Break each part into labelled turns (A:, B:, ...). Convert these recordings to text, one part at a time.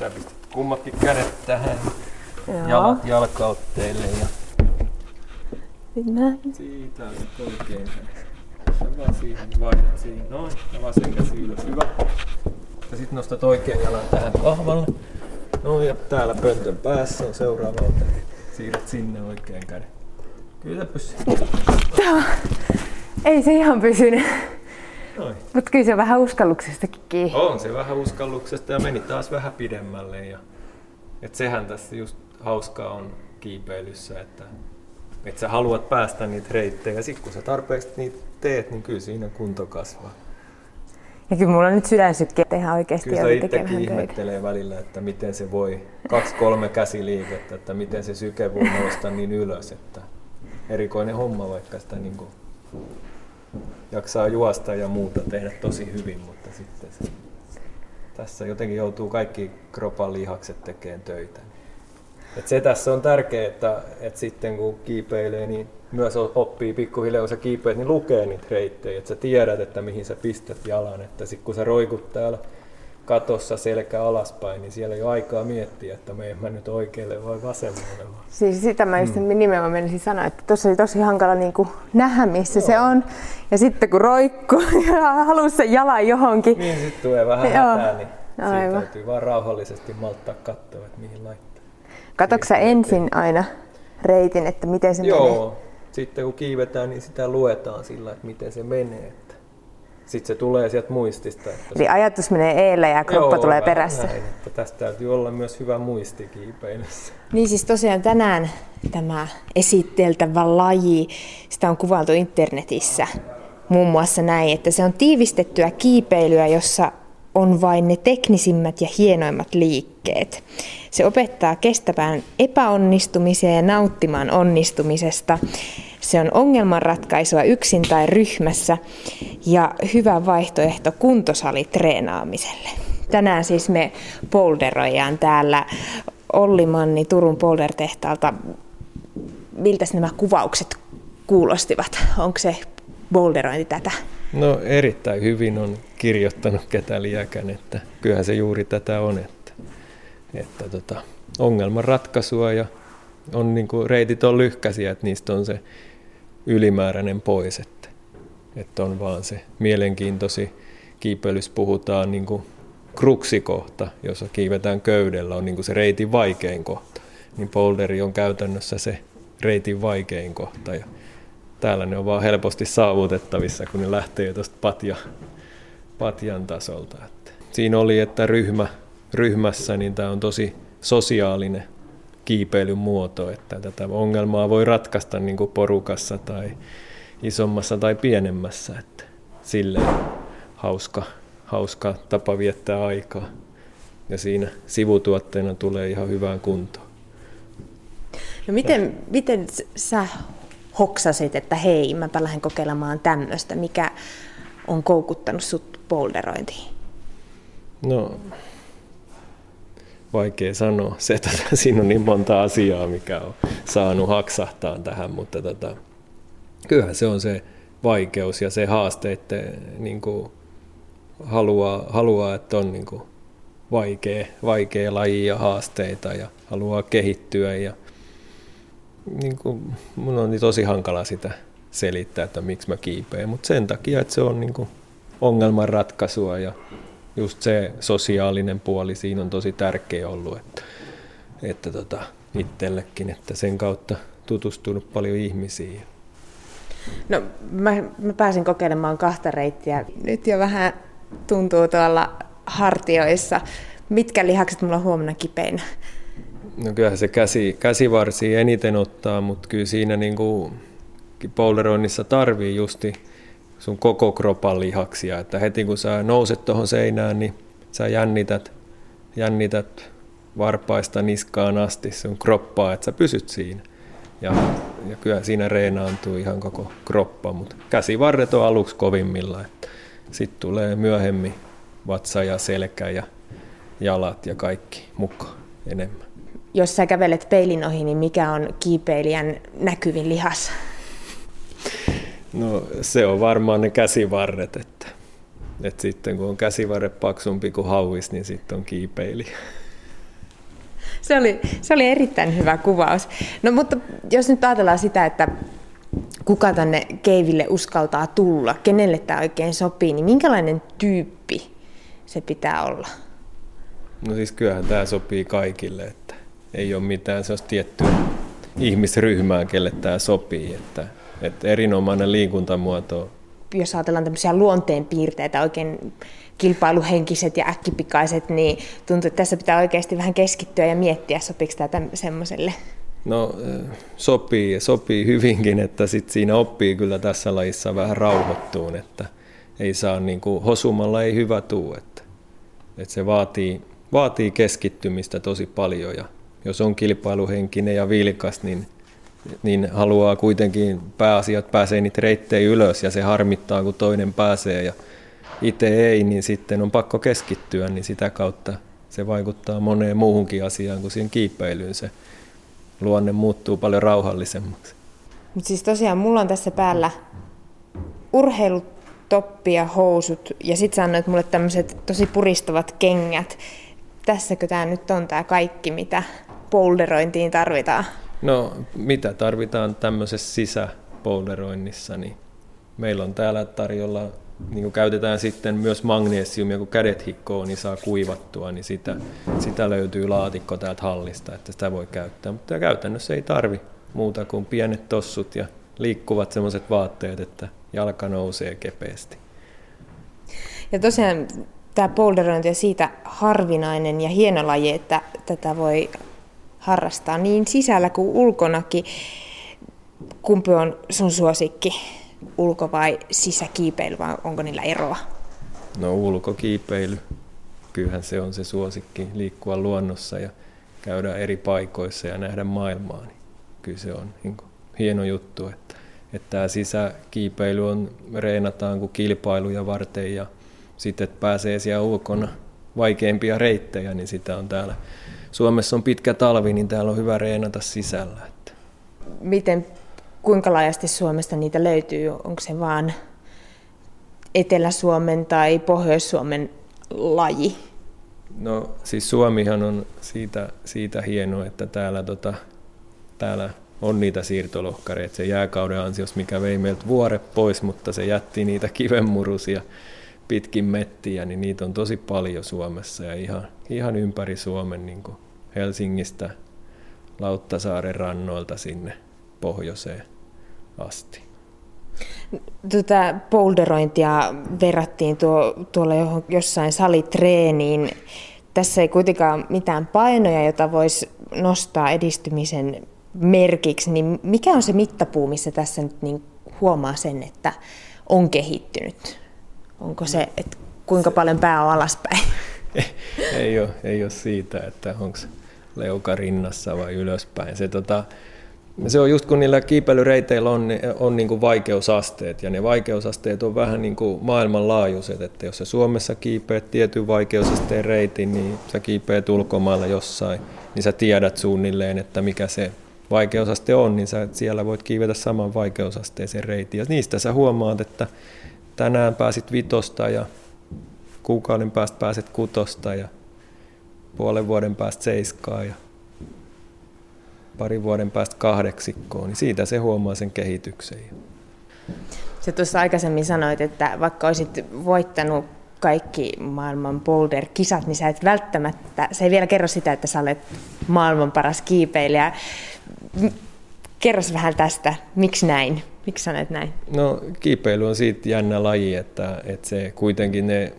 A: Sä pistät kummatkin kädet tähän.
B: Joo.
A: Jalat jalkautteille ja
B: Näin.
A: siitä on oikein. Sä vaan siihen vaihdat siihen. Noin, ja vasen käsi ylös. Hyvä. Ja sit nostat oikean jalan tähän kahvalle. Noin, ja täällä pöntön päässä on seuraava ote. Siirrät sinne oikean käden. Kyllä pysyy.
B: Ei se ihan pysynyt.
A: Noin.
B: Mutta kyllä se on vähän uskalluksestakin kiinni.
A: On se vähän uskalluksesta ja meni taas vähän pidemmälle. Ja, et sehän tässä just hauskaa on kiipeilyssä, että, että sä haluat päästä niitä reittejä. Ja sitten kun sä tarpeeksi niitä teet, niin kyllä siinä kunto kasvaa.
B: Ja kyllä mulla on nyt sydän sykkii, että ihan oikeasti
A: Kyllä itsekin
B: tekemään töitä.
A: ihmettelee välillä, että miten se voi, kaksi-kolme käsiliikettä, että miten se syke voi nousta niin ylös, että erikoinen homma, vaikka sitä niin kuin jaksaa juosta ja muuta tehdä tosi hyvin, mutta sitten se, tässä jotenkin joutuu kaikki kropan lihakset tekemään töitä. Et se tässä on tärkeää, että, että sitten kun kiipeilee, niin myös oppii pikkuhiljaa, kun sä kiipeät, niin lukee niitä reittejä, että sä tiedät, että mihin sä pistät jalan, että sit kun sä roikut täällä katossa selkä alaspäin, niin siellä ei ole aikaa miettiä, että menen mä nyt oikealle vai vasemmalle.
B: Siis sitä mä just mm. nimenomaan menisin sanoa, että tuossa oli tosi hankala niin kuin nähdä, missä se on. Ja sitten kun roikkuu ja haluaa sen jalan johonkin.
A: Niin, sitten tulee vähän
B: Joo.
A: hätää, niin siitä
B: Aivan.
A: täytyy vaan rauhallisesti malttaa katsoa, että mihin laittaa.
B: Katoksa ensin aina reitin, että miten se menee?
A: Joo, sitten kun kiivetään, niin sitä luetaan sillä, että miten se menee. Sitten se tulee sieltä muistista. Että
B: Eli ajatus menee eellä ja kroppa
A: Joo,
B: tulee perässä.
A: Näin, että tästä täytyy olla myös hyvä muisti kiipeilyssä.
B: Niin siis tosiaan tänään tämä esiteltävä laji, sitä on kuvailtu internetissä muun muassa näin, että se on tiivistettyä kiipeilyä, jossa on vain ne teknisimmät ja hienoimmat liikkeet. Se opettaa kestävään epäonnistumiseen ja nauttimaan onnistumisesta. Se on ongelmanratkaisua yksin tai ryhmässä ja hyvä vaihtoehto kuntosalitreenaamiselle. Tänään siis me polderoidaan täällä Olli Manni Turun poldertehtaalta. Miltä nämä kuvaukset kuulostivat? Onko se boulderointi tätä?
A: No erittäin hyvin on kirjoittanut ketä liäkän, että kyllähän se juuri tätä on, että, että tota, ongelman ratkaisua ja on niin kuin, reitit on lyhkäisiä, että niistä on se ylimääräinen pois, että, että on vaan se mielenkiintoisi kiipeilyssä puhutaan niin kuin kruksikohta, jossa kiivetään köydellä, on niin kuin se reitin vaikein kohta. Niin boulderi on käytännössä se reitin vaikein kohta ja täällä ne on vaan helposti saavutettavissa, kun ne lähtee jo tuosta patja, patjan tasolta. Että siinä oli, että ryhmä, ryhmässä niin tämä on tosi sosiaalinen kiipeilyn muoto, että tätä ongelmaa voi ratkaista niin kuin porukassa tai isommassa tai pienemmässä. Että silleen hauska, hauska tapa viettää aikaa. Ja siinä sivutuotteena tulee ihan hyvään kuntoon.
B: No miten, miten sä hoksasit, että hei, mäpä lähden kokeilemaan tämmöistä, mikä on koukuttanut sut boulderointiin?
A: No, vaikea sanoa. Se, että siinä on niin monta asiaa, mikä on saanut haksahtaa tähän, mutta tota, kyllähän se on se vaikeus ja se haaste, että niin kuin haluaa, haluaa, että on niin kuin vaikea, vaikea laji ja haasteita ja haluaa kehittyä ja niin kuin, mun on niin tosi hankala sitä selittää, että miksi mä kiipeen, mutta sen takia, että se on niin kuin ongelmanratkaisua ja just se sosiaalinen puoli siinä on tosi tärkeä ollut, että, että tota, itsellekin, että sen kautta tutustunut paljon ihmisiin.
B: No mä, mä pääsin kokeilemaan kahta reittiä. Nyt jo vähän tuntuu tuolla hartioissa. Mitkä lihakset mulla on huomenna kipeinä?
A: No kyllähän se käsi, käsivarsi eniten ottaa, mutta kyllä siinä niin polderoinnissa tarvii justi sun koko kropan lihaksia, että heti kun sä nouset tuohon seinään, niin sä jännität, jännität varpaista niskaan asti sun kroppaa, että sä pysyt siinä. Ja, ja kyllä siinä reenaantuu ihan koko kroppa, mutta käsivarret on aluksi kovimmilla. Sitten tulee myöhemmin vatsa ja selkä ja jalat ja kaikki mukaan enemmän.
B: Jos sä kävelet peilin ohi, niin mikä on kiipeilijän näkyvin lihas?
A: No se on varmaan ne käsivarret, että, että sitten kun on käsivarret paksumpi kuin hauis, niin sitten on kiipeilijä.
B: se, oli, se oli erittäin hyvä kuvaus. No mutta jos nyt ajatellaan sitä, että kuka tänne keiville uskaltaa tulla, kenelle tämä oikein sopii, niin minkälainen tyyppi se pitää olla?
A: No siis kyllähän tämä sopii kaikille, ei ole mitään se tiettyä ihmisryhmää, kelle tämä sopii, että, että erinomainen liikuntamuoto.
B: Jos ajatellaan tämmöisiä luonteenpiirteitä, oikein kilpailuhenkiset ja äkkipikaiset, niin tuntuu, että tässä pitää oikeasti vähän keskittyä ja miettiä, sopiiko tämä semmoiselle
A: No sopii, sopii hyvinkin, että sit siinä oppii kyllä tässä lajissa vähän rauhoittuun, että ei saa niin kuin, hosumalla ei hyvä tuu, että, että se vaatii, vaatii keskittymistä tosi paljon ja jos on kilpailuhenkinen ja vilkas, niin, niin haluaa kuitenkin pääasiat pääsee niitä reittejä ylös ja se harmittaa, kun toinen pääsee ja itse ei, niin sitten on pakko keskittyä, niin sitä kautta se vaikuttaa moneen muuhunkin asiaan kuin siihen kiipeilyyn se luonne muuttuu paljon rauhallisemmaksi.
B: Mutta siis tosiaan mulla on tässä päällä urheilutoppi ja housut ja sitten sanoit mulle tämmöiset tosi puristavat kengät. Tässäkö tämä nyt on tämä kaikki, mitä polderointiin tarvitaan?
A: No mitä tarvitaan tämmöisessä sisäpolderoinnissa, niin meillä on täällä tarjolla niin kuin käytetään sitten myös magnesiumia, kun kädet hikkoo, niin saa kuivattua, niin sitä, sitä löytyy laatikko täältä hallista, että sitä voi käyttää. Mutta käytännössä ei tarvi muuta kuin pienet tossut ja liikkuvat sellaiset vaatteet, että jalka nousee kepeästi.
B: Ja tosiaan tämä boulderointi on siitä harvinainen ja hieno laji, että tätä voi harrastaa niin sisällä kuin ulkonakin. Kumpi on sun suosikki? ulko- vai sisäkiipeily, vai onko niillä eroa?
A: No ulkokiipeily. Kyllähän se on se suosikki, liikkua luonnossa ja käydä eri paikoissa ja nähdä maailmaa. Niin kyllä se on niin kuin, hieno juttu, että, että tämä sisäkiipeily on, reenataan kuin kilpailuja varten ja sitten että pääsee siellä ulkona vaikeampia reittejä, niin sitä on täällä. Suomessa on pitkä talvi, niin täällä on hyvä reenata sisällä. Että.
B: Miten kuinka laajasti Suomesta niitä löytyy? Onko se vaan Etelä-Suomen tai Pohjois-Suomen laji?
A: No siis Suomihan on siitä, siitä hieno, että täällä, tota, täällä on niitä siirtolohkareita. Se jääkauden ansiosta, mikä vei meiltä vuoret pois, mutta se jätti niitä kivenmurusia pitkin mettiä, niin niitä on tosi paljon Suomessa ja ihan, ihan ympäri Suomen niin kuin Helsingistä Lauttasaaren rannoilta sinne pohjoiseen asti.
B: Tätä boulderointia verrattiin tuo, tuolla jossain salitreeniin. Tässä ei kuitenkaan mitään painoja, jota voisi nostaa edistymisen merkiksi. Niin mikä on se mittapuu, missä tässä nyt niin huomaa sen, että on kehittynyt? Onko se, että kuinka paljon pää on alaspäin?
A: ei, ole, ei ole siitä, että onko leuka rinnassa vai ylöspäin. Se, tota, se on just kun niillä kiipeilyreiteillä on, on niin kuin vaikeusasteet, ja ne vaikeusasteet on vähän niin kuin maailmanlaajuiset, että jos sä Suomessa kiipeät tietyn vaikeusasteen reitin, niin sä kiipeät ulkomailla jossain, niin sä tiedät suunnilleen, että mikä se vaikeusaste on, niin sä siellä voit kiivetä saman vaikeusasteeseen reitin. Ja niistä sä huomaat, että tänään pääsit vitosta ja kuukauden päästä pääset kutosta ja puolen vuoden päästä seiskaa ja parin vuoden päästä kahdeksikkoon, niin siitä se huomaa sen kehityksen.
B: Se tuossa aikaisemmin sanoit, että vaikka olisit voittanut kaikki maailman boulder-kisat, niin sä et välttämättä, se ei vielä kerro sitä, että sä olet maailman paras kiipeilijä. Kerros vähän tästä, miksi näin? Miksi sanoit näin?
A: No kiipeily on siitä jännä laji, että, että se kuitenkin ne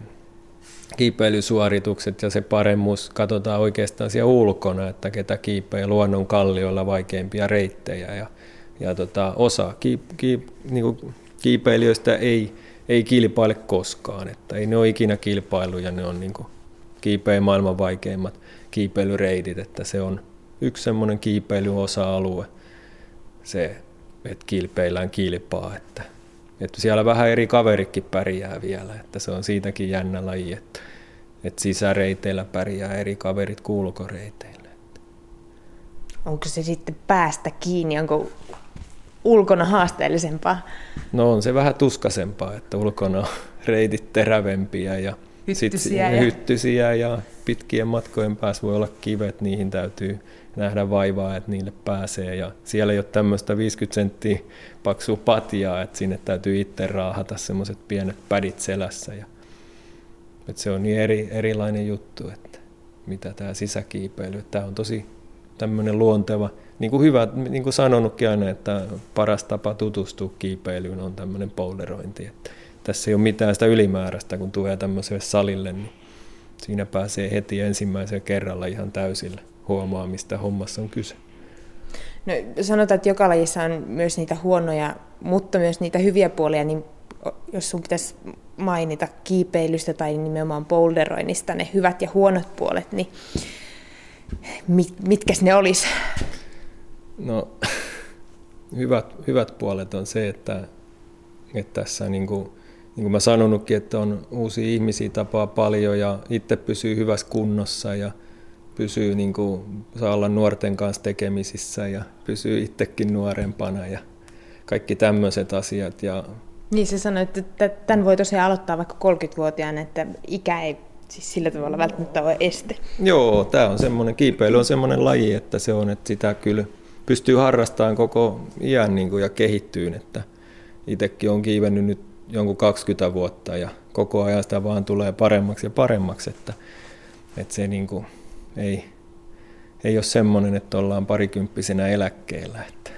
A: kiipeilysuoritukset ja se paremmuus katsotaan oikeastaan siellä ulkona, että ketä kiipeää luonnon kallioilla vaikeimpia reittejä. Ja, ja tota, osa kiip, kiip, niin kuin kiipeilijöistä ei, ei kilpaile koskaan, että ei ne ole ikinä kilpailuja, ne on niin kuin kiipeä maailman vaikeimmat kiipeilyreitit, että se on yksi semmoinen kiipeilyosa-alue, se, että kilpeillään kilpaa, että että siellä vähän eri kaverikin pärjää vielä, että se on siitäkin jännä laji, että, että sisäreiteillä pärjää eri kaverit kulkoreiteillä.
B: Onko se sitten päästä kiinni, onko ulkona haasteellisempaa?
A: No on se vähän tuskasempaa, että ulkona on reitit terävempiä ja
B: hyttysiä,
A: sit,
B: ja...
A: hyttysiä ja pitkien matkojen päässä voi olla kivet, niihin täytyy nähdä vaivaa, että niille pääsee. Ja siellä ei ole tämmöistä 50 senttiä paksua patjaa, että sinne täytyy itse raahata semmoiset pienet pädit selässä. Ja, että se on niin eri, erilainen juttu, että mitä tämä sisäkiipeily. Tämä on tosi tämmöinen luonteva, niin kuin hyvä, niin kuin sanonutkin aina, että paras tapa tutustua kiipeilyyn on tämmöinen polderointi. Että tässä ei ole mitään sitä ylimääräistä, kun tulee tämmöiselle salille, niin siinä pääsee heti ensimmäisen kerralla ihan täysillä huomaa, mistä hommassa on kyse.
B: No, sanotaan, että joka lajissa on myös niitä huonoja, mutta myös niitä hyviä puolia, niin jos sun pitäisi mainita kiipeilystä tai nimenomaan boulderoinnista ne hyvät ja huonot puolet, niin mit, mitkä ne olisi?
A: No, hyvät, hyvät puolet on se, että, että tässä niin kuin, niin kuin mä sanonutkin, että on uusia ihmisiä tapaa paljon ja itse pysyy hyvässä kunnossa ja pysyy niin kuin, saa olla nuorten kanssa tekemisissä ja pysyy itsekin nuorempana ja kaikki tämmöiset asiat. Ja
B: niin se sanoi, että tämän voi tosiaan aloittaa vaikka 30-vuotiaana, että ikä ei siis sillä tavalla välttämättä ole este.
A: Joo, tämä on semmoinen, kiipeily on semmoinen laji, että se on, että sitä kyllä pystyy harrastamaan koko iän niin kuin, ja kehittyyn, että itsekin on kiivennyt nyt jonkun 20 vuotta ja koko ajan sitä vaan tulee paremmaksi ja paremmaksi, että, että se niin kuin, ei, ei ole semmoinen, että ollaan parikymppisenä eläkkeellä. Että,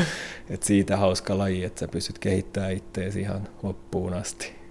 A: että siitä hauska laji, että sä pystyt kehittämään itseäsi ihan loppuun asti.